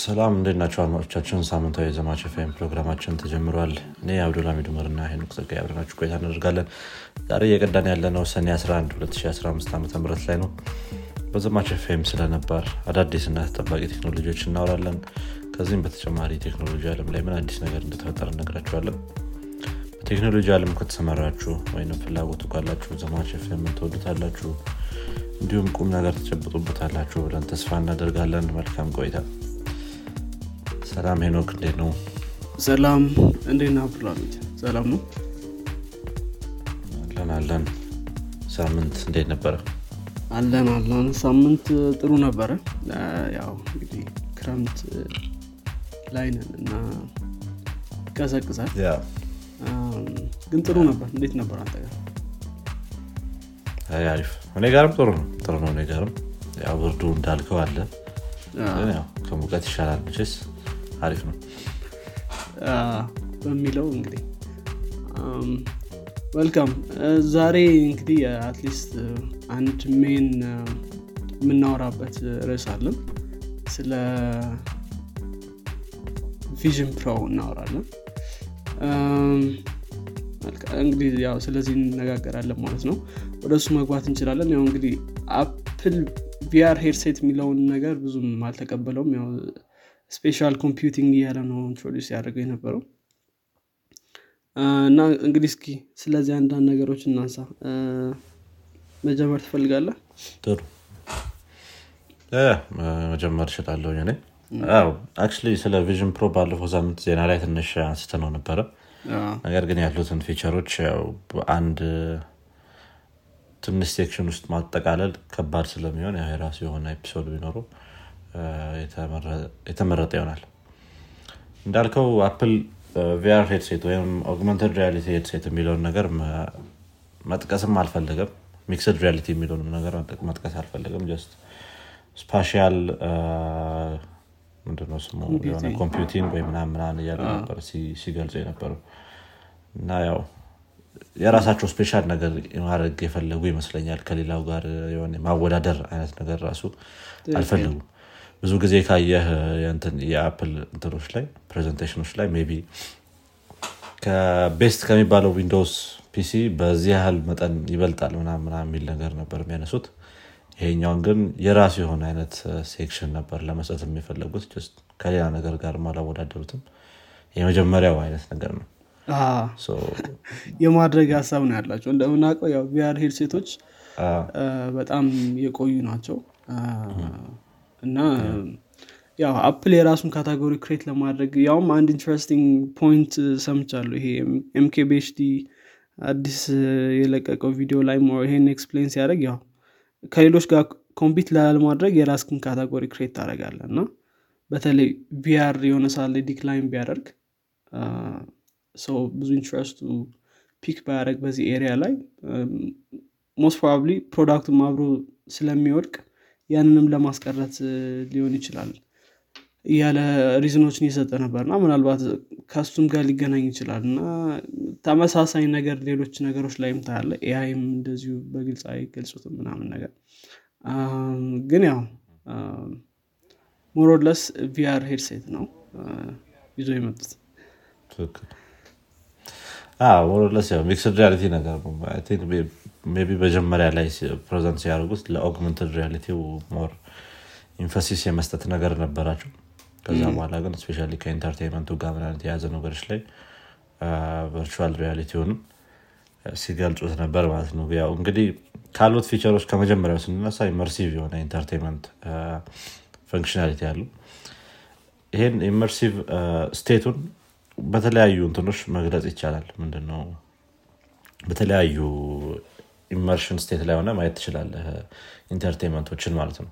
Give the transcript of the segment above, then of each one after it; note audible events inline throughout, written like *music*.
ሰላም እንዴት ናቸው አድማጮቻችን? ሳምንታዊ የዘማች ፌም ፕሮግራማችን ተጀምሯል። እኔ አብዱልሚድ ኡመር እና ሄኖክ ጸጋይ አብረናችሁ ቆይታ እናደርጋለን። ዛሬ እየቀዳን ያለነው ሰኔ 11 2015 ዓ ም ላይ ነው። በዘማች ፌም ስለነባር አዳዲስ እና ተጠባቂ ቴክኖሎጂዎች እናወራለን። ከዚህም በተጨማሪ ቴክኖሎጂ አለም ላይ ምን አዲስ ነገር እንደተፈጠረ እነግራችኋለን። በቴክኖሎጂ አለም ከተሰማራችሁ ወይም ፍላጎቱ ካላችሁ ዘማች ፌም ትወዱታላችሁ? እንዲሁም ቁም ነገር ተጨብጡበታላችሁ ብለን ተስፋ እናደርጋለን። መልካም ቆይታ ሰላም ሄኖክ እንዴት ነው? ሰላም ነህ አብዱልሚድ ሰላም ነው? አለን አለን። ሳምንት እንዴት ነበረ? አለን አለን። ሳምንት ጥሩ ነበረ። ያው እንግዲህ ክረምት ላይ ነን እና ይቀዘቅዛል። ግን ጥሩ ነበር። እንዴት ነበር አንተ ጋር? አሪፍ። እኔ ጋርም ጥሩ ነው። ጥሩ ነው እኔ ጋርም። ያው ብርዱ እንዳልከው አለ። ከሙቀት ይሻላል መቼስ አሪፍ ነው። በሚለው እንግዲህ welcome ዛሬ እንግዲህ at least አንድ main የምናወራበት ርዕስ አለን። ስለ Vision Pro እናወራለን። እንግዲህ ያው ስለዚህ እንነጋገራለን ማለት ነው። ወደ እሱ መግባት እንችላለን። ያው እንግዲህ Apple VR headset የሚለውን ነገር ብዙም አልተቀበለውም። ያው spatial computing እያለ ነው introduce ያደርገው የነበረው። እና እንግዲህ እስኪ ስለዚህ አንዳንድ ነገሮች እናንሳ። መጀመር ትፈልጋለህ? ጥሩ። መጀመር እችላለሁ እኔ። actually ስለ Vision Pro ባለፈው ሳምንት ዜና ላይ ትንሽ አንስተነው ነበረ። ነገር ግን ያሉትን feature ኦች አንድ ትንሽ section ውስጥ ማጠቃለል ከባድ ስለሚሆን የራሱ የሆነ episode ቢኖረው የተመረጠ ይሆናል። እንዳልከው Apple VR headset ወይም augmented reality headset የሚለውን ነገር መጥቀስም አልፈለገም። mixed reality የሚለውንም ነገር መጥቀስ አልፈለጉም። just spatial ምንድነው ስሙ? የሆነ computing ወይ ምናምን እያለ ነበር ሲገልጹ የነበረው። እና ያው የራሳቸው special ነገር ማድረግ የፈለጉ ይመስለኛል። ከሌላው ጋር የሆነ ማወዳደር አይነት ነገር ራሱ አልፈለጉም ብዙ ጊዜ ካየህ የአፕል እንትኖች ላይ presentation ኦች ላይ ቢ ከ best ከሚባለው ዊንዶውስ PC በዚህ ያህል መጠን ይበልጣል ምናምን የሚል ነገር ነበር የሚያነሱት። ይሄኛውን ግን የራሱ የሆነ አይነት section ነበር ለመስጠት የፈለጉት ከሌላ ነገር ጋር አላወዳደሩትም። የመጀመሪያው አይነት ነገር ነው። የማድረግ ሀሳብ ነው ያላቸው። እንደምናውቀው ያው VR headset ኦች በጣም የቆዩ ናቸው እና ያው አፕል የራሱን category create ለማድረግ ያውም አንድ interesting point ሰምቻለሁ። ይሄ MKBHD አዲስ የለቀቀው ቪዲዮ ላይ ይሄን explain ሲያደርግ ያው ከሌሎች ጋር compete ላለማድረግ የራስክን category create ታደረጋለ እና በተለይ VR የሆነ ሳለ decline ቢያደርግ ሰው ብዙ interest ኡ peak ባያደረግ በዚህ area ላይ most probably product ኡም አብሮ ስለሚወድቅ ያንንም ለማስቀረት ሊሆን ይችላል። እያለ reason ኦችን እየሰጠ ነበር እና ምናልባት ከሱም ጋር ሊገናኝ ይችላል እና ተመሳሳይ ነገር ሌሎች ነገሮች ላይም ታያለህ AI ም እንደዚሁ በግልጽ አይገልጹትም ምናምን ነገር። ግን ያው more or less VR headset ነው ይዞ የመጡት። more or less mixed reality ነገር ነው ቢ መጀመሪያ ላይ present ሲያደርጉት ለ augmented reality more emphasis የመስጠት ነገር ነበራቸው። ከዛ በኋላ ግን especially ከ entertainment ኡ ጋር ምናምን የያዘ ነገሮች ላይ virtual reality ውንም ሲገልጹት ነበር ማለት ነው። ያው እንግዲህ ካሉት feature ኦች ከመጀመሪያው ስንነሳ immersive የሆነ entertainment functionality አሉ። ይህን immersive state ኡን በተለያዩ እንትኖች መግለጽ ይቻላል። ምንድነው? በተለያዩ immersion state ላይ ሆነ ማየት ትችላለህ entertainment ኦችን ማለት ነው።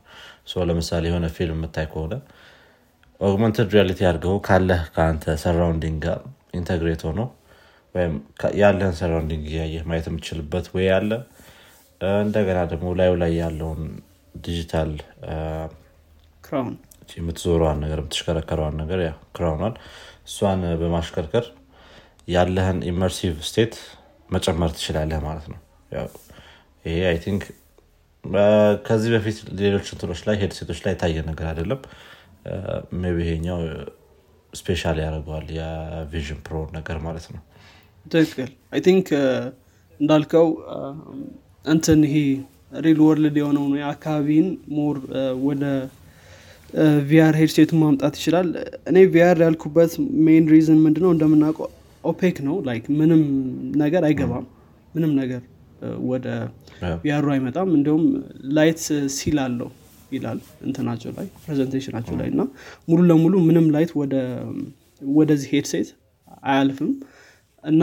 ለምሳሌ የሆነ ፊልም የምታይ ከሆነ augmented reality አድርገው ካለህ ከአንተ surrounding ጋር integrate ሆኖ ወይም ያለህን surrounding እያየህ ማየት የምትችልበት ወይ አለ። እንደገና ደግሞ ላዩ ላይ ያለውን ዲጂታል የምትዞረዋን ነገር የምትሽከረከረዋን ነገር crown ኗል እሷን በማሽከርከር ያለህን immersive state መጨመር ትችላለህ ማለት ነው ይሄ I think ከዚህ በፊት ሌሎች እንትኖች ላይ headset ኦች ላይ የታየ ነገር አይደለም። ቢ ይሄኛው special ያደርገዋል የቪዥን ፕሮ ነገር ማለት ነው። ትክክል። I think እንዳልከው እንትን ይሄ real world የሆነው የአካባቢን more ወደ VR headset ኡን ማምጣት ይችላል። እኔ VR ያልኩበት main reason ምንድነው እንደምናውቀው opaque ነው። like ምንም ነገር አይገባም። ምንም ነገር ወደ VR ኡ አይመጣም። እንዲሁም light seal አለው ይላል እንትናቸው ላይ presentation ኣቸው ላይ እና ሙሉ ለሙሉ ምንም light ወደዚህ headset አያልፍም። እና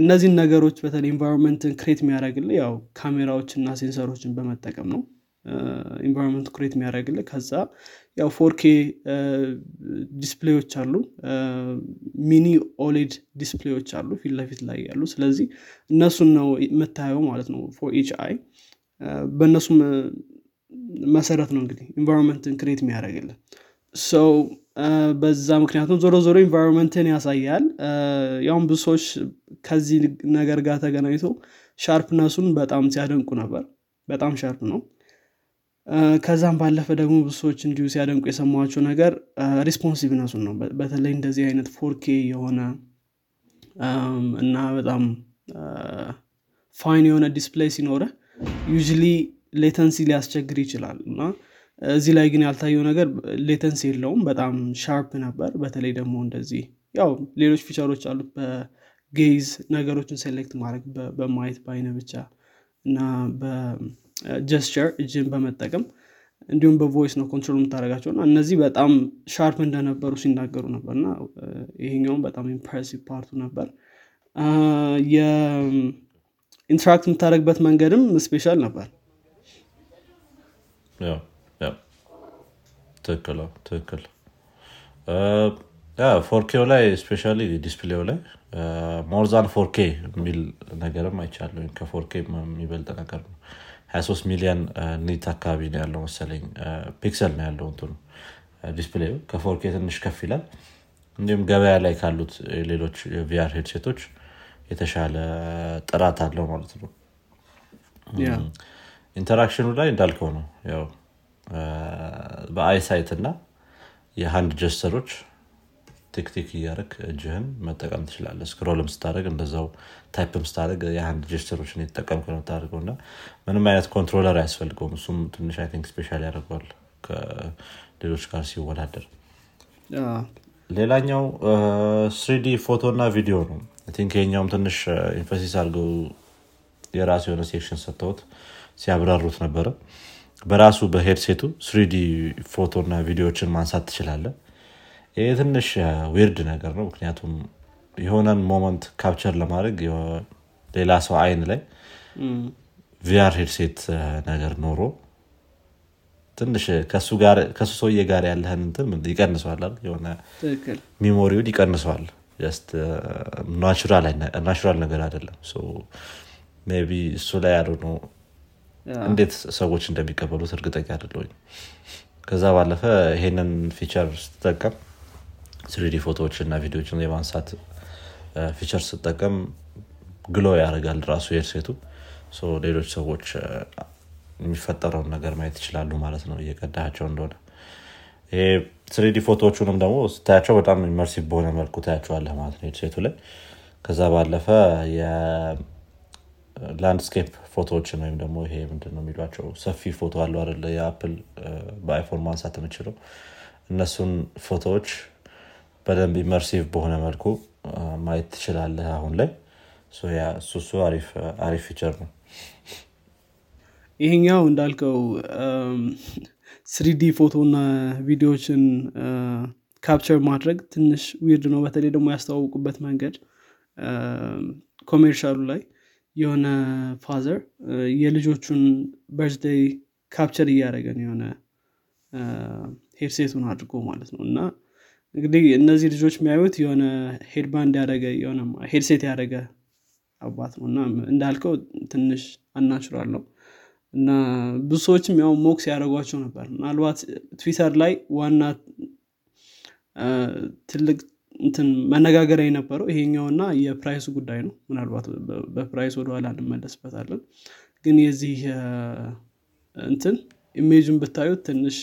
እነዚህን ነገሮች በተለይ environment ን create የሚያደረግል ያው ካሜራዎችና sensor ኦችን በመጠቀም ነው። environment ኡ create የሚያደረግል ከዛ ያው 4K display ዎች አሉ። mini OLED display ዎች አሉ ፊት ለፊት ላይ ያሉ። ስለዚህ እነሱን ነው የምታየው ማለት ነው for each eye። በእነሱም መሰረት ነው እንግዲህ environment ን create የሚያደረግልን ሰው በዛ ምክንያቱም ዞሮ ዞሮ environment ን ያሳያል። ያውም ብዙ ሰዎች ከዚህ ነገር ጋር ተገናኝቶ sharpness ኡን በጣም ሲያደንቁ ነበር። በጣም sharp ነው ከዛም ባለፈ ደግሞ ብዙ ሰዎች እንዲሁ ሲያደንቁ የሰማቸው ነገር responsiveness ኡን ነው። በተለይ እንደዚህ አይነት 4K የሆነ እና በጣም fine የሆነ display ሲኖረ usually latency ሊያስቸግር ይችላል። እና እዚህ ላይ ግን ያልታየው ነገር latency የለውም። በጣም sharp ነበር። በተለይ ደግሞ እንደዚህ ያው ሌሎች feature ኦች አሉት። በ gaze ነገሮችን select ማድረግ በማየት በአይነ ብቻ እና በ gesture እጅን በመጠቀም እንዲሁም በ voice ነው control የምታደረጋቸው እና እነዚህ በጣም sharp እንደነበሩ ሲናገሩ ነበር። እና ይሄኛውም በጣም impressive part ኡ ነበር። የ interact የምታደረግበት መንገድም special ነበር። ትክክል 4K ው ላይ especially display ው ላይ more than 4K የሚል ነገርም አይቻለሁ ከ 4K የሚበልጥ ነገር ነው 23 ሚሊዮን neat አካባቢ ነው ያለው መሰለኝ። pixel ነው ያለው እንትኑ። display ኡ ከ 4K ትንሽ ከፍ ይላል። እንዲሁም ገበያ ላይ ካሉት ሌሎች የ VR headset ኦች የተሻለ ጥራት አለው ማለት ነው። interaction ኡ ላይ እንዳልከው ነው። ያው በ eyesight እና የ hand gesture ኦች tick tick እያደረግ እጅህን መጠቀም ትችላለህ scroll ም ስታደረግ እንደዛው type ም ስታደረግ የ hand gesture ኦችን የተጠቀምክ ነው ታደርገው እና ምንም አይነት controller አያስፈልገውም። እሱም ትንሽ I think special ያደርገዋል ከሌሎች ጋር ሲወዳደር። ሌላኛው 3D ፎቶ እና ቪዲዮ ነው። think ይኛውም ትንሽ emphasis አድርገው የራሱ የሆነ section ሰጥተውት ሲያብራሩት ነበረ። በራሱ በ headset ኡ 3D ፎቶ እና ቪዲዮዎችን ማንሳት ትችላለ ይህ ትንሽ weird ነገር ነው። ምክንያቱም የሆነን moment capture ለማድረግ ሌላ ሰው አይን ላይ VR headset ነገር ኖሮ ትንሽ ከሱ ሰውዬ ጋር ያለህን እንትን ይቀንሰዋል የሆነ memory ውን ይቀንሰዋል። natural ነገር አይደለም። be እሱ ላይ ያሉ ነው እንዴት ሰዎች እንደሚቀበሉት እርግጠኛ አይደለሁኝ። ከዛ ባለፈ ይሄንን feature ስትጠቀም 3D ፎቶዎች እና ቪዲዮችን የማንሳት feature ስጠቀም glow ያደርጋል ራሱ headset ኡ ሌሎች ሰዎች የሚፈጠረውን ነገር ማየት ይችላሉ ማለት ነው እየቀዳቸው እንደሆነ። 3D ፎቶዎቹንም ደግሞ ስታያቸው በጣም immersive በሆነ መልኩ ታያቸዋለህ ማለት ነው headset ኡ ላይ። ከዛ ባለፈ landscape ፎቶዎችን ወይም ደግሞ ይሄ ምንድን ነው የሚሏቸው? ሰፊ ፎቶ አለው አለ የአፕል በአይፎን ማንሳት የምችለው። እነሱን ፎቶዎች በደንብ immersive በሆነ መልኩ ማየት ትችላለህ አሁን ላይ? እሱ አሪፍ feature ነው። ይሄኛው እንዳልከው 3D ፎቶ እና ቪዲዮዎችን capture ማድረግ ትንሽ weird ነው። በተለይ ደግሞ ያስተዋውቁበት መንገድ commercial ኡ ላይ የሆነ father የልጆቹን birthday capture እያደረገን የሆነ headset ኡን አድርጎ ማለት ነው። እና እንግዲህ እነዚህ ልጆች የሚያዩት የሆነ headband ያደረገ የሆነ headset ያደረገ አባት ነው። እና እንዳልከው ትንሽ unnatural ነው። እና ብዙ ሰዎችም ያው mocks ያደረጓቸው ነበር። ምናልባት ትዊተር ላይ ዋና ትልቅ እንትን መነጋገሪያ የነበረው ይሄኛውና የ price ኡ ጉዳይ ነው። ምናልባት በ price ወደኋላ እንመለስበታለን። ግን የዚህ እንትን image ኡን ብታዩት ትንሽ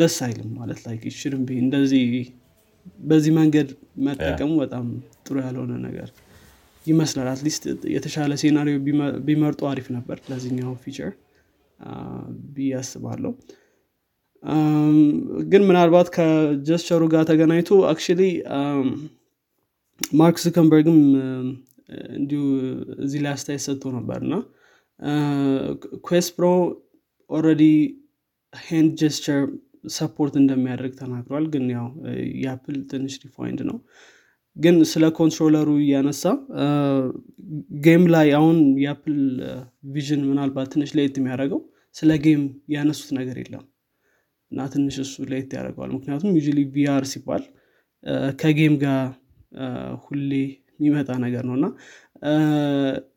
ደስ አይልም ማለት ላይ ሽርም እንደዚህ በዚህ መንገድ መጠቀሙ በጣም ጥሩ ያልሆነ ነገር ይመስላል። at least የተሻለ scenario ቢመርጡ አሪፍ ነበር ለዚኛው feature ብዬ አስባለሁ። ግን ምናልባት ከ gesture ኡ ጋር ተገናኝቶ actually ማርክ ዙከርበርግም እንዲሁ እዚህ ላይ አስተያየት ሰጥቶ ነበር እና Quest Pro already hand gesture support እንደሚያደርግ ተናግሯል። ግን ያው የአፕል ትንሽ defined ነው። ግን ስለ controller ኡ እያነሳ game ላይ አሁን የአፕል ቪዥን ምናልባት ትንሽ ለየት የሚያደርገው ስለ game ያነሱት ነገር የለም። እና ትንሽ እሱ ለየት ያደርገዋል። ምክንያቱም you VR ሲባል ከ game ጋር ሁሌ የሚመጣ ነገር ነው። እና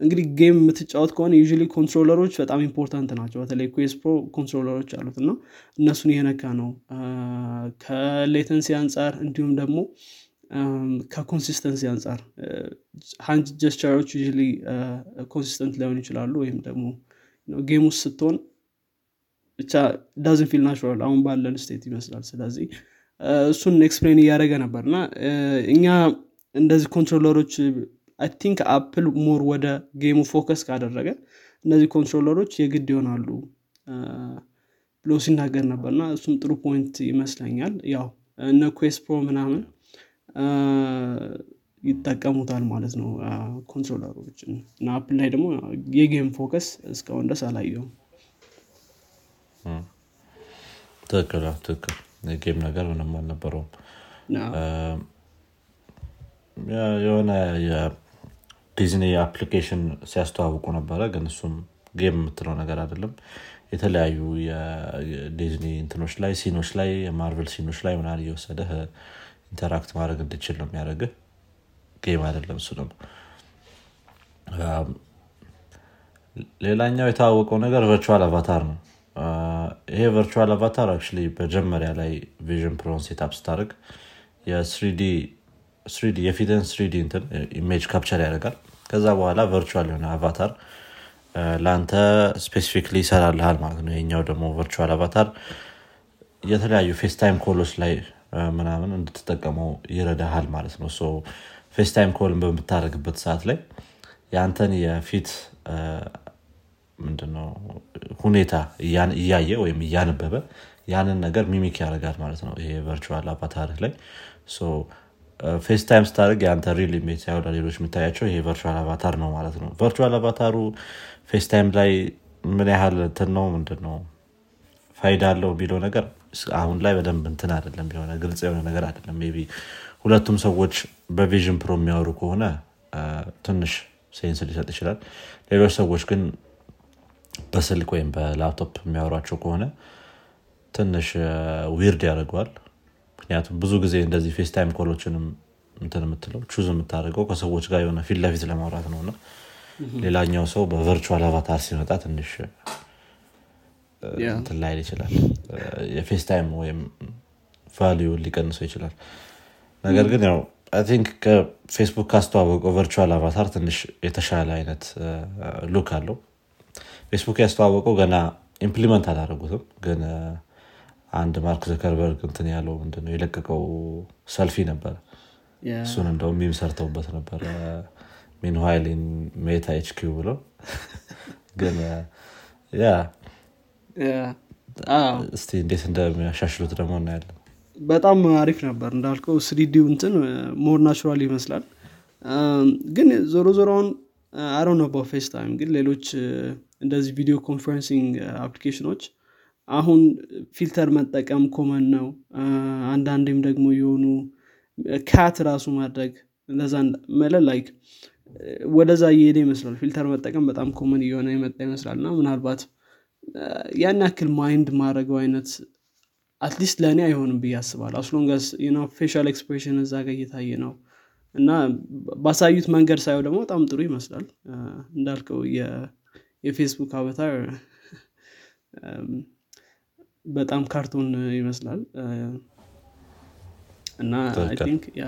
እንግዲህ game የምትጫወት ከሆነ you controller ኦች በጣም important ናቸው። በተለይ Quest Pro controller ኦች አሉት እና እነሱን የነካ ነው። ከ latency አንጻር እንዲሁም ደግሞ ከ consistency አንጻር hand gesture ኦች you consistent ላይሆን ይችላሉ። ወይም ደግሞ game ውስጥ ስትሆን ብቻ doesn't feel natural አሁን ባለን state ይመስላል። ስለዚህ እሱን explain እያደረገ ነበር እና እኛ እንደዚህ controller ኦች I think Apple more ወደ game ኡ focus ካደረገ እነዚህ controller ኦች የግድ ይሆናሉ። ብሎ ሲናገር ነበር እና እሱም ጥሩ point ይመስለኛል። ያው እነ Quest Pro ምናምን ይጠቀሙታል ማለት ነው controller ኦችን እና አፕል ላይ ደግሞ የ game focus እስካሁን ደስ አላየውም ትክክል ትክክል የ game ነገር ምንም አልነበረውም። የሆነ የዲዝኒ application ሲያስተዋውቁ ነበረ ግን እሱም game የምትለው ነገር አይደለም። የተለያዩ የዲዝኒ እንትኖች ላይ scene ኦች ላይ የማርቨል scene ኦች ላይ ምናምን እየወሰደህ interact ማድረግ እንድችል ነው የሚያደርግህ። game አይደለም እሱ ደግሞ ሌላኛው የታወቀው ነገር virtual avatar ነው። ይሄ virtual avatar actually መጀመሪያ ላይ ቪዥን ፕሮን setup ስታደርግ የ 3D የፊትን 3D image capture ያደርጋል። ከዛ በኋላ virtual የሆነ avatar ለአንተ specifically ይሰራልሃል ማለት ነው። የኛው ደግሞ virtual avatar የተለያዩ ፌስታይም call ኦች ላይ ምናምን እንድትጠቀመው ይረዳሃል ማለት ነው። ፌስታይም call ን በምታደርግበት ሰዓት ላይ የአንተን የፊት ምንድነው ሁኔታ እያየ ወይም እያነበበ ያንን ነገር mimic ያደርጋል ማለት ነው። ይሄ virtual avatar ላይ ፌስ ታይም ስታደርግ የአንተ real image ሳይሆን ሌሎች የምታያቸው ይሄ virtual avatar ነው ማለት ነው። virtual avatar ኡ ፌስ ታይም ላይ ምን ያህል እንትን ነው ምንድን ነው ፋይዳ አለው የሚለው ነገር አሁን ላይ በደንብ እንትን አይደለም የሆነ ግልጽ የሆነ ነገር አይደለም። be ሁለቱም ሰዎች በቪዥን ፕሮ የሚያወሩ ከሆነ ትንሽ sense ሊሰጥ ይችላል። ሌሎች ሰዎች ግን በስልክ ወይም በላፕቶፕ የሚያወሯቸው ከሆነ ትንሽ weird ያደርገዋል ምክንያቱም ብዙ ጊዜ እንደዚህ ፌስታይም call ኦችንም እንትን የምትለው choose የምታደርገው ከሰዎች ጋር የሆነ ፊት ለፊት ለማውራት ነው እና ሌላኛው ሰው በ virtual avatar ሲመጣ ትንሽ እንትን ላይል ይችላል። የፌስታይም ወይም value ሊቀንሰው ይችላል። ነገር ግን ያው think ከፌስቡክ ካስተዋወቀው virtual avatar ትንሽ የተሻለ አይነት look አለው። ፌስቡክ ያስተዋወቀው ገና implement አላደረጉትም ግን አንድ ማርክ ዘከርበርግ እንትን ያለው ምንድነው? የለቀቀው ሰልፊ ነበረ እሱን እንደውም meme ሰርተውበት ነበረ meanwhile ሜታ HQ ብለው *laughs* ግን ያ እስቲ እንዴት እንደሚያሻሽሉት ደግሞ እናያለን። በጣም አሪፍ ነበር እንዳልከው 3D ው እንትን more natural ይመስላል። ግን ዞሮ ዞሮ now አሮ ነው በ FaceTime ግን ሌሎች እንደዚህ video conferencing application ኖች አሁን filter መጠቀም common ነው። አንዳንዴም ደግሞ የሆኑ ካት ራሱ ማድረግ መለ like ወደዛ እየሄደ ይመስላል። filter መጠቀም በጣም common እየሆነ የመጣ ይመስላል። እና ምናልባት ያን ያክል mind የማደርገው አይነት at least ለእኔ አይሆንም ብዬ አስባለሁ as long as facial expression እዛ ጋር እየታየ ነው። እና ባሳዩት መንገድ ሳየው ደግሞ በጣም ጥሩ ይመስላል። እንዳልከው የፌስቡክ avatar በጣም cartoon ይመስላል። እና think ያ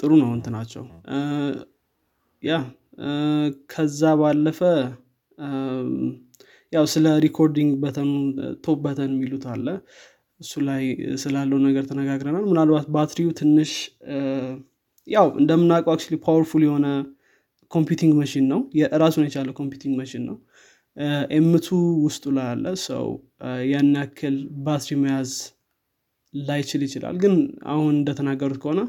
ጥሩ ነው እንትናቸው። yeah ከዛ ባለፈ ያው ስለ recording button ኑ top button የሚሉት አለ። እሱ ላይ ስላለው ነገር ተነጋግረናል። ምናልባት ባትሪው ትንሽ ያው እንደምናውቀው actually powerful የሆነ computing machine ነው። ራሱን የቻለ computing machine ነው M2 ውስጡ ላይ አለ። ሰው ያን ያክል ባትሪ መያዝ ላይችል ይችላል። ግን አሁን እንደተናገሩት ከሆነ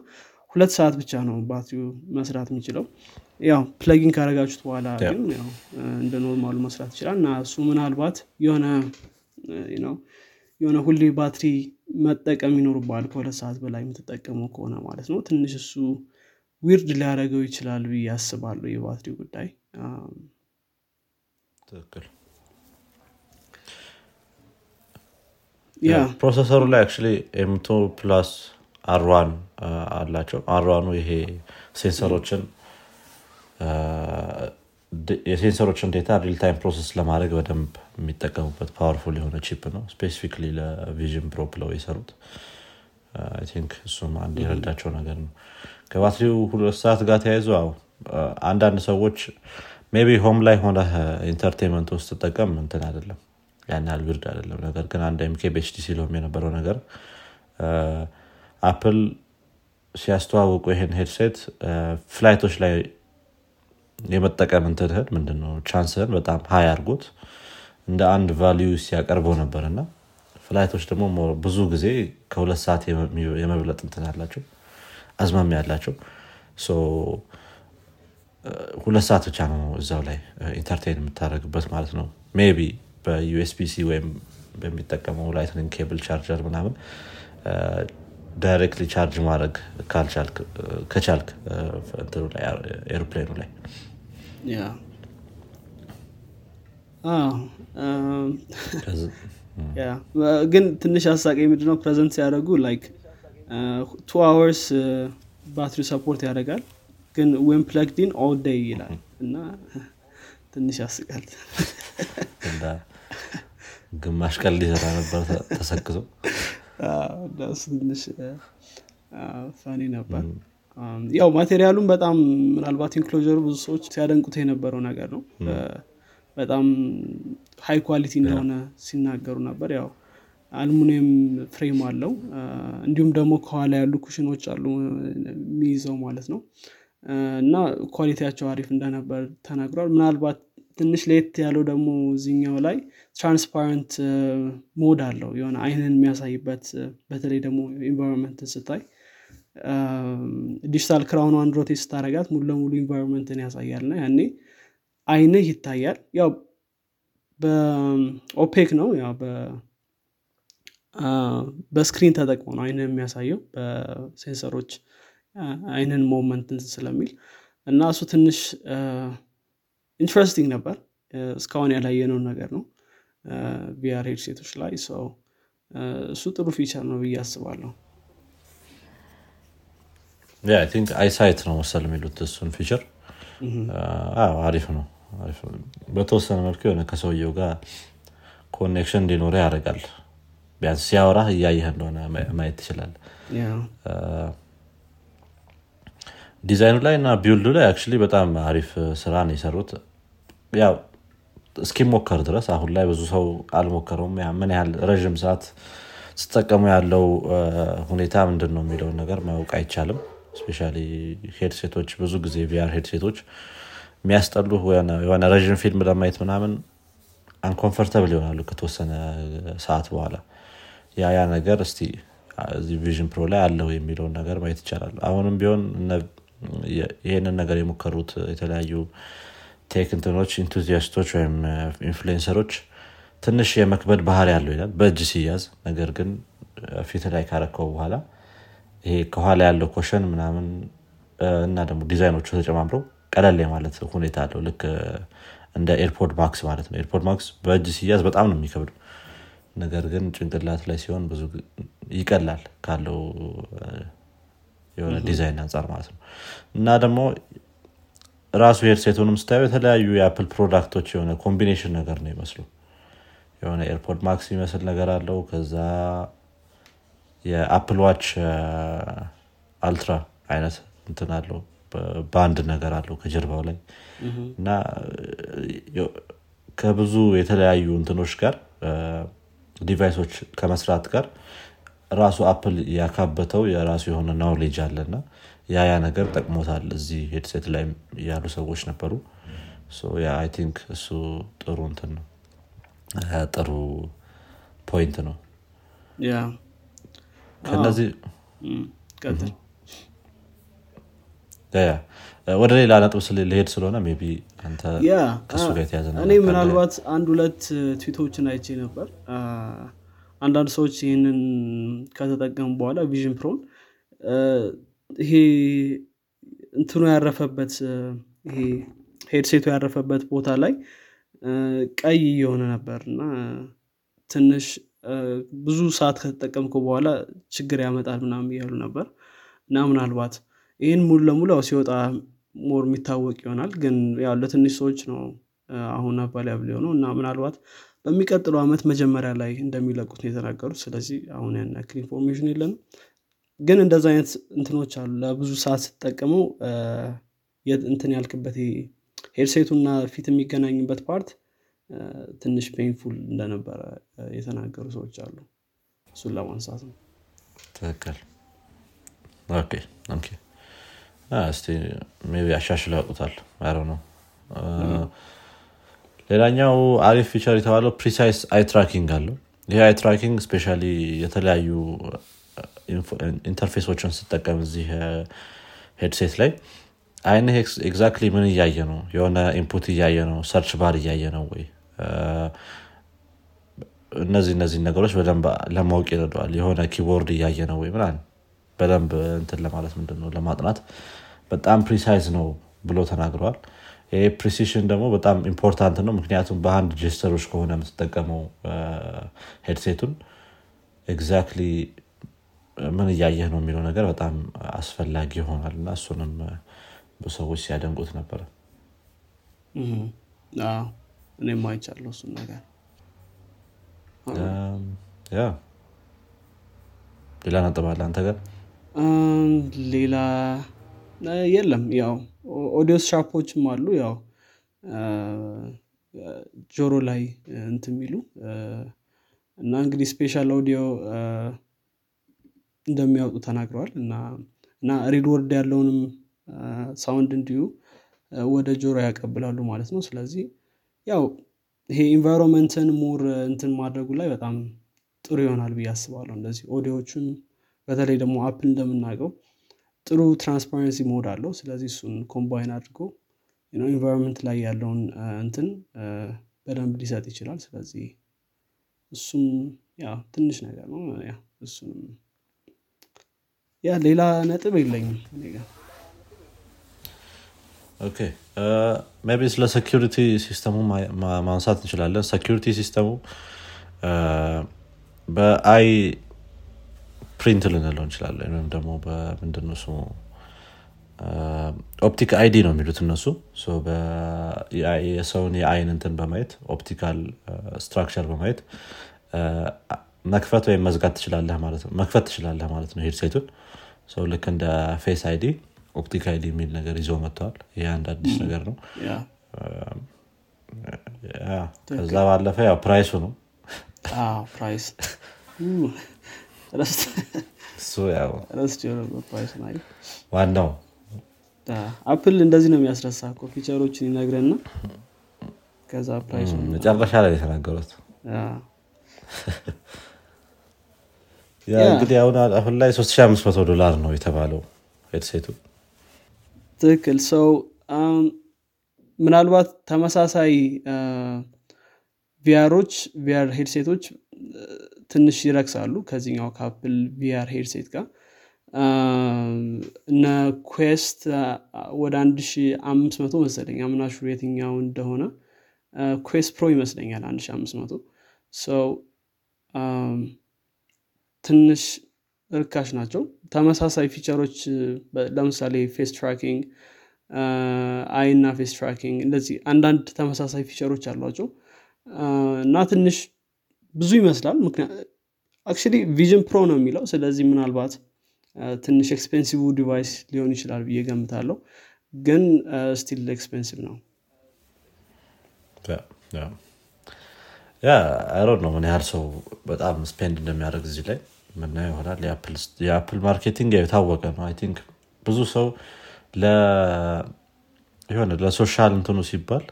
ሁለት ሰዓት ብቻ ነው ባትሪው መስራት የሚችለው። ያው plug in ካረጋችሁት በኋላ ግን ያው እንደ normal ሉ መስራት ይችላል። እና እሱ ምናልባት የሆነ የሆነ ሁሌ ባትሪ መጠቀም ይኖርባል ከሁለት ሰዓት በላይ የምትጠቀመው ከሆነ ማለት ነው። ትንሽ እሱ weird ሊያደረገው ይችላል ብዬ አስባለሁ የባትሪ ጉዳይ ትክክል processor ሩ ላይ actually M2 plus R1 አላቸው. R1 ኑ ይሄ sensor ሮችን የ sensor ሮችን data real time process ለማድረግ በደንብ የሚጠቀሙበት powerful የሆነ chip ነው። specifically ለ Vision Pro ብለው የሰሩት። think እሱም አንድ የረዳቸው ነገር ነው። ከባትሪው ሁለት ሰዓት ጋር ተያይዞ አንዳንድ ሰዎች maybe home ላይ ሆነ entertainment ውስጥ ትጠቀም እንትን አይደለም። ያን ያህል weird አይደለም። ነገር ግን አንድ MKBHD ሲለውም የነበረው ነገር አፕል ሲያስተዋውቁ ይሄን headset flight ኦች ላይ የመጠቀም እንትንህን ምንድነው chance ህን በጣም high አድርጎት እንደ አንድ value ሲያቀርበው ነበር። እና flight ኦች ደግሞ ብዙ ጊዜ ከሁለት ሰዓት የመብለጥ እንትን ያላቸው አዝማሚ ያላቸው ሁለት ሰዓት ብቻ ነው እዛው ላይ entertain የምታደረግበት ማለት ነው። maybe በ USB-C ወይም በሚጠቀመው lightning cable charger ምናምን directly charge ማድረግ ከቻልክ aeroplane ኑ ላይ *laughs* ግን ትንሽ አሳቀኝ ምንድነው? present ሲያደርጉ like two hours battery support ያደርጋል ግን when plugged in all day ይላል እና ትንሽ ያስቃል። ግማሽ ቀን ሊሰራ ነበር ተሰክቶ። እሱ ትንሽ funny ነበር። ያው material ኡም በጣም ምናልባት enclosure ሩ ብዙ ሰዎች ሲያደንቁት የነበረው ነገር ነው። በጣም high quality እንደሆነ ሲናገሩ ነበር። ያው አልሙኒየም frame አለው። እንዲሁም ደግሞ ከኋላ ያሉ cushion ኖች አሉ የሚይዘው ማለት ነው እና quality ያቸው አሪፍ እንደነበር ተናግሯል። ምናልባት ትንሽ ለየት ያለው ደግሞ እዚኛው ላይ transparent mode አለው። የሆነ አይንን የሚያሳይበት በተለይ ደግሞ environment ን ስታይ digital crown ኑ አንድ rotate ስታረጋት ሙሉ ለሙሉ environment ን ያሳያል ና ያኔ አይንህ ይታያል። ያው በኦፔክ ነው። ያው በስክሪን ተጠቅሞ ነው አይንን የሚያሳየው በሴንሰሮች አይንን ሞመንትን ስለሚል እና እሱ ትንሽ ኢንትረስቲንግ ነበር። እስካሁን ያላየነውን ነገር ነው። ቪአር ሄድሴቶች ላይ ሰው እሱ ጥሩ ፊቸር ነው ብዬ አስባለሁ። ቲንክ አይሳይት ነው መሰል የሚሉት እሱን ፊቸር አሪፍ ነው። በተወሰነ መልኩ የሆነ ከሰውየው ጋር connection እንዲኖረ ያደርጋል። ቢያንስ ሲያወራህ እያየህ እንደሆነ ማየት ትችላል ዲዛይኑ ላይ እና build ዱ ላይ አክ በጣም አሪፍ ስራ ነው የሰሩት። ያው እስኪሞከር ድረስ አሁን ላይ ብዙ ሰው አልሞከረውም። ምን ያህል ረዥም ሰዓት ስትጠቀሙ ያለው ሁኔታ ምንድን ነው የሚለውን ነገር ማወቅ አይቻልም። especially headset ኦች ብዙ ጊዜ VR headset ኦች የሚያስጠሉ የሆነ ረዥም ፊልም ለማየት ምናምን uncomfortable ይሆናሉ ከተወሰነ ሰዓት በኋላ። ያ ያ ነገር እስቲ Vision Pro ላይ አለው የሚለውን ነገር ማየት ይቻላል። አሁንም ቢሆን ይህንን ነገር የሞከሩት የተለያዩ tech እንትኖች enthusiast ኦች ወይም influencer ሮች ትንሽ የመክበድ ባህሪ ያለው ይላል በእጅ ሲያዝ። ነገር ግን ፊት ላይ ካደረከው በኋላ ይሄ ከኋላ ያለው cushion ምናምን እና ደግሞ ዲዛይኖቹ ተጨማምረው ቀለል ማለት ሁኔታ አለው። ልክ እንደ AirPods Max ማለት ነው። AirPods Max በእጅ ሲያዝ በጣም ነው የሚከብደው ነገር ግን ጭንቅላት ላይ ሲሆን ብዙ ይቀላል ካለው የሆነ ዲዛይን አንጻር ማለት ነው። እና ደግሞ ራሱ headset ኡንም ስታዩ የተለያዩ የ Apple product ኦች የሆነ combination ነገር ነው የሚመስለው የሆነ AirPods Max የሚመስል ነገር አለው። ከዛ የ Apple Watch Ultra አይነት እንትን አለው። ባንድ ነገር አለው ከጀርባው ላይ። እና ከብዙ የተለያዩ እንትኖች ጋር device ኦች ከመስራት ጋር ራሱ Apple ያካበተው የራሱ የሆነ knowledge አለና ያ ያ ነገር ጠቅሞታል እዚህ headset ላይ ያሉ ሰዎች ነበሩ። I think እሱ ጥሩ እንትን ነው። ጥሩ point ነው። ከነዚህ ወደ ሌላ ነጥብ ልሄድ ስለሆነ ቤ አንተ ከሱ ጋር የተያያዘ እኔ ምናልባት አንድ ሁለት ትዊቶችን አይቼ ነበር አንዳንድ ሰዎች ይህንን ከተጠቀሙ በኋላ Vision Pro ን ይሄ እንትኑ ያረፈበት ይሄ headset ኡ ያረፈበት ቦታ ላይ ቀይ እየሆነ ነበር እና ትንሽ ብዙ ሰዓት ከተጠቀምኩ በኋላ ችግር ያመጣል ምናምን እያሉ ነበር እና ምናልባት ይህን ሙሉ ለሙሉ ያው ሲወጣ more የሚታወቅ ይሆናል። ግን ያው ለትንሽ ሰዎች ነው አሁን available የሆነው እና ምናልባት በሚቀጥለው ዓመት መጀመሪያ ላይ እንደሚለቁት ነው የተናገሩት። ስለዚህ አሁን ያን ያክል information የለንም። ግን እንደዚ አይነት እንትኖች አሉ። ለብዙ ሰዓት ስትጠቀመው እንትን ያልክበት headset ኡና ፊት የሚገናኝበት part ትንሽ painful እንደነበረ የተናገሩ ሰዎች አሉ። እሱን ለማንሳት ነው። ትክክል። እስቲ ቤ አሻሽለው ያውጡታል አረ ነው ሌላኛው አሪፍ feature የተባለው precise eye tracking አለው። ይህ eye tracking especially የተለያዩ interface ኦችን ስትጠቀም እዚህ headset ላይ አይንህ exactly ምን እያየ ነው? የሆነ input እያየ ነው? search bar እያየ ነው ወይ? እነዚህ እነዚህ ነገሮች በደንብ ለማወቅ ይረደዋል የሆነ keyboard እያየ ነው ወይ ምናምን በደንብ እንትን ለማለት ምንድን ነው ለማጥናት በጣም precise ነው ብሎ ተናግረዋል ይሄ precision ደግሞ በጣም important ነው። ምክንያቱም በ hand gesture ኦች ከሆነ የምትጠቀመው headset ኡን exactly ምን እያየህ ነው የሚለው ነገር በጣም አስፈላጊ ይሆናል። እና እሱንም ሰዎች ሲያደንቁት ነበረ እኔም አይቻለሁ እሱን ነገር። Yeah። ሌላ ነጥብ አለ አንተ ጋር? ሌላ የለም። ያው ኦዲዮ ሻፖችም አሉ። ያው ጆሮ ላይ እንት የሚሉ እና እንግዲህ spatial audio እንደሚያወጡ ተናግረዋል። እና real world ያለውንም sound እንዲሁ ወደ ጆሮ ያቀብላሉ ማለት ነው። ስለዚህ ያው ይሄ environment ን more እንትን ማድረጉ ላይ በጣም ጥሩ ይሆናል ብዬ አስባለሁ። እንደዚህ ኦዲዮዎቹን በተለይ ደግሞ Apple እንደምናውቀው ጥሩ transparency mode አለው። ስለዚህ እሱን combine አድርጎ environment ላይ ያለውን እንትን በደንብ ሊሰጥ ይችላል። ስለዚህ እሱም yeah ትንሽ ነገር ነው። እሱንም yeah ሌላ ነጥብ የለኝም እኔ ጋር። Okay ቤ ስለ security system ኡ ማንሳት እንችላለን። security system ኡ በ eye print ልንለው እንችላለን ወይም ደግሞ በምንድነው ስሙ? Optic ID ነው የሚሉት እነሱ። የሰውን የአይን እንትን በማየት optical structure በማየት መክፈት ወይም መዝጋት ትችላለህ ማለት ነው። መክፈት ትችላለህ ማለት ነው headset ኡን። ሰው ልክ እንደ Face ID Optic ID የሚል ነገር ይዞ መጥተዋል። ይህ አንድ አዲስ ነገር ነው። ከዛ ባለፈ ያው price ኡ ነው። price ዋናው Apple እንደዚህ ነው የሚያስረሳ እኮ feature ኦችን ይነግረና ከዛ price ኡ መጨረሻ ላይ የተናገሩት። *laughs* እንግዲህ አሁን አሁን ላይ 3500 ዶላር ነው የተባለው headset ኡ። ትክክል ሰው ምናልባት ተመሳሳይ VR ኦች VR headset ኦች ትንሽ ይረክሳሉ ከዚኛው ከ Apple VR headset ጋር። እነ Quest ወደ 1500 መሰለኝ አምናሹ የትኛው እንደሆነ። Quest Pro ይመስለኛል 1500 ሰው ትንሽ ርካሽ ናቸው። ተመሳሳይ feature ኦች ለምሳሌ face tracking eye ና face tracking እንደዚህ አንዳንድ ተመሳሳይ feature ኦች አሏቸው። እና ትንሽ ብዙ ይመስላል። Actually Vision Pro ነው የሚለው። ስለዚህ ምናልባት ትንሽ expensive device ሊሆን ይችላል ብዬ ገምታለሁ። ግን still expensive ነው። አይሮ ነው ምን ያህል ሰው በጣም spend እንደሚያደርግ እዚህ ላይ ምናየው ይሆናል። የ Apple marketing የታወቀ ነው። I think ብዙ ሰው የሆነ ለ social እንትኑ ሲባል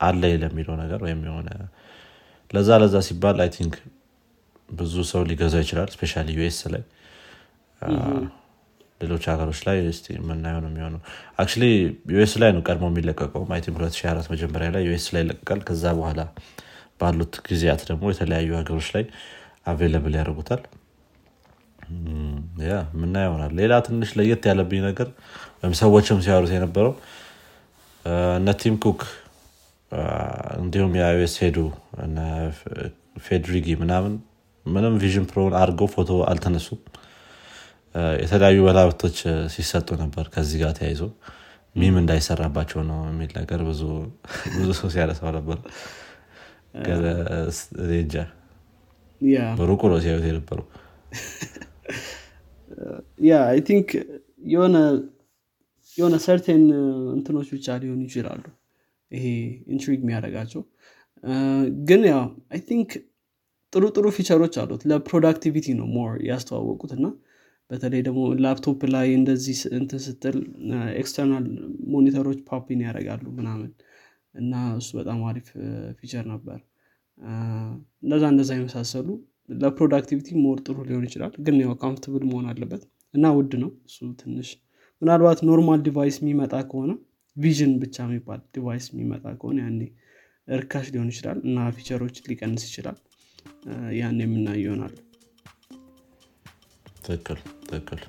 አለ ለሚለው ነገር ወይም የሆነ ለዛ ለዛ ሲባል I think ብዙ ሰው ሊገዛው ይችላል especially US ላይ። ሌሎች ሀገሮች ላይ የምናየው ነው የሚሆነው። Actually US ላይ ነው ቀድሞ የሚለቀቀው I think 2004 መጀመሪያ ላይ US ላይ ይለቀቃል። ከዛ በኋላ ባሉት ጊዜያት ደግሞ የተለያዩ ሀገሮች ላይ available ያደርጉታል። ያ ምና ይሆናል። ሌላ ትንሽ ለየት ያለብኝ ነገር ወይም ሰዎችም ሲያሩት የነበረው እነ ቲም ኩክ እንዲሁም የአይስ ሄዱ ፌድሪጊ ምናምን ምንም ቪዥን ፕሮን አድርገው ፎቶ አልተነሱም። የተለያዩ በላብቶች ሲሰጡ ነበር ከዚህ ጋር ተያይዞ ሚም እንዳይሰራባቸው ነው የሚል ነገር ብዙ ሰው ሲያነሳው ነበር። ሬጃ በሩቁ ነው ሲያዩት የነበረው። ያ አይ ቲንክ የሆነ የሆነ certain እንትኖች ብቻ ሊሆኑ ይችላሉ ይሄ intrigue የሚያደርጋቸው። ግን ያው I think ጥሩ ጥሩ feature ኦች አሉት። ለ productivity ነው more ያስተዋወቁት እና በተለይ ደግሞ ላፕቶፕ ላይ እንደዚህ እንትን ስትል external monitor ኦች pop in ያደርጋሉ ምናምን እና እሱ በጣም አሪፍ feature ነበር። እንደዛ እንደዛ የመሳሰሉ ለ productivity more ጥሩ ሊሆን ይችላል። ግን ያው comfortable መሆን አለበት እና ውድ ነው። እሱ ትንሽ ምናልባት normal device የሚመጣ ከሆነ Vision ብቻ የሚባል device የሚመጣ ከሆነ ያኔ እርካሽ ሊሆን ይችላል እና feature ኦች ሊቀንስ ይችላል። ያን የምናይ ይሆናል። ትክክል ትክክል።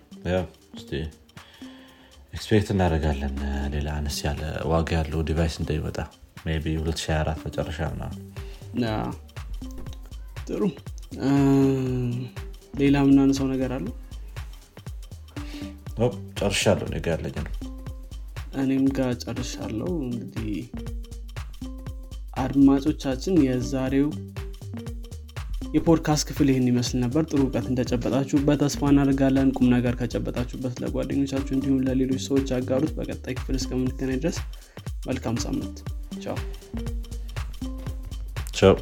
Expect እናደርጋለን። ሌላ አነስ ያለ ዋጋ ያለው device እንደሚመጣ by 2024 መጨረሻ ምናምን። ጥሩ። ሌላ የምናነሳው ነገር አለ? ጨርሻለሁ ኔጋ ያለኝ ነው እኔም ጋር ጨርሻለሁ። እንግዲህ አድማጮቻችን የዛሬው የፖድካስት ክፍል ይህን ይመስል ነበር። ጥሩ እውቀት እንደጨበጣችሁበት ተስፋ እናደርጋለን። ቁም ነገር ከጨበጣችሁበት ለጓደኞቻችሁ እንዲሁም ለሌሎች ሰዎች ያጋሩት። በቀጣይ ክፍል እስከምንገናኝ ድረስ መልካም ሳምንት። ቻው። ቻው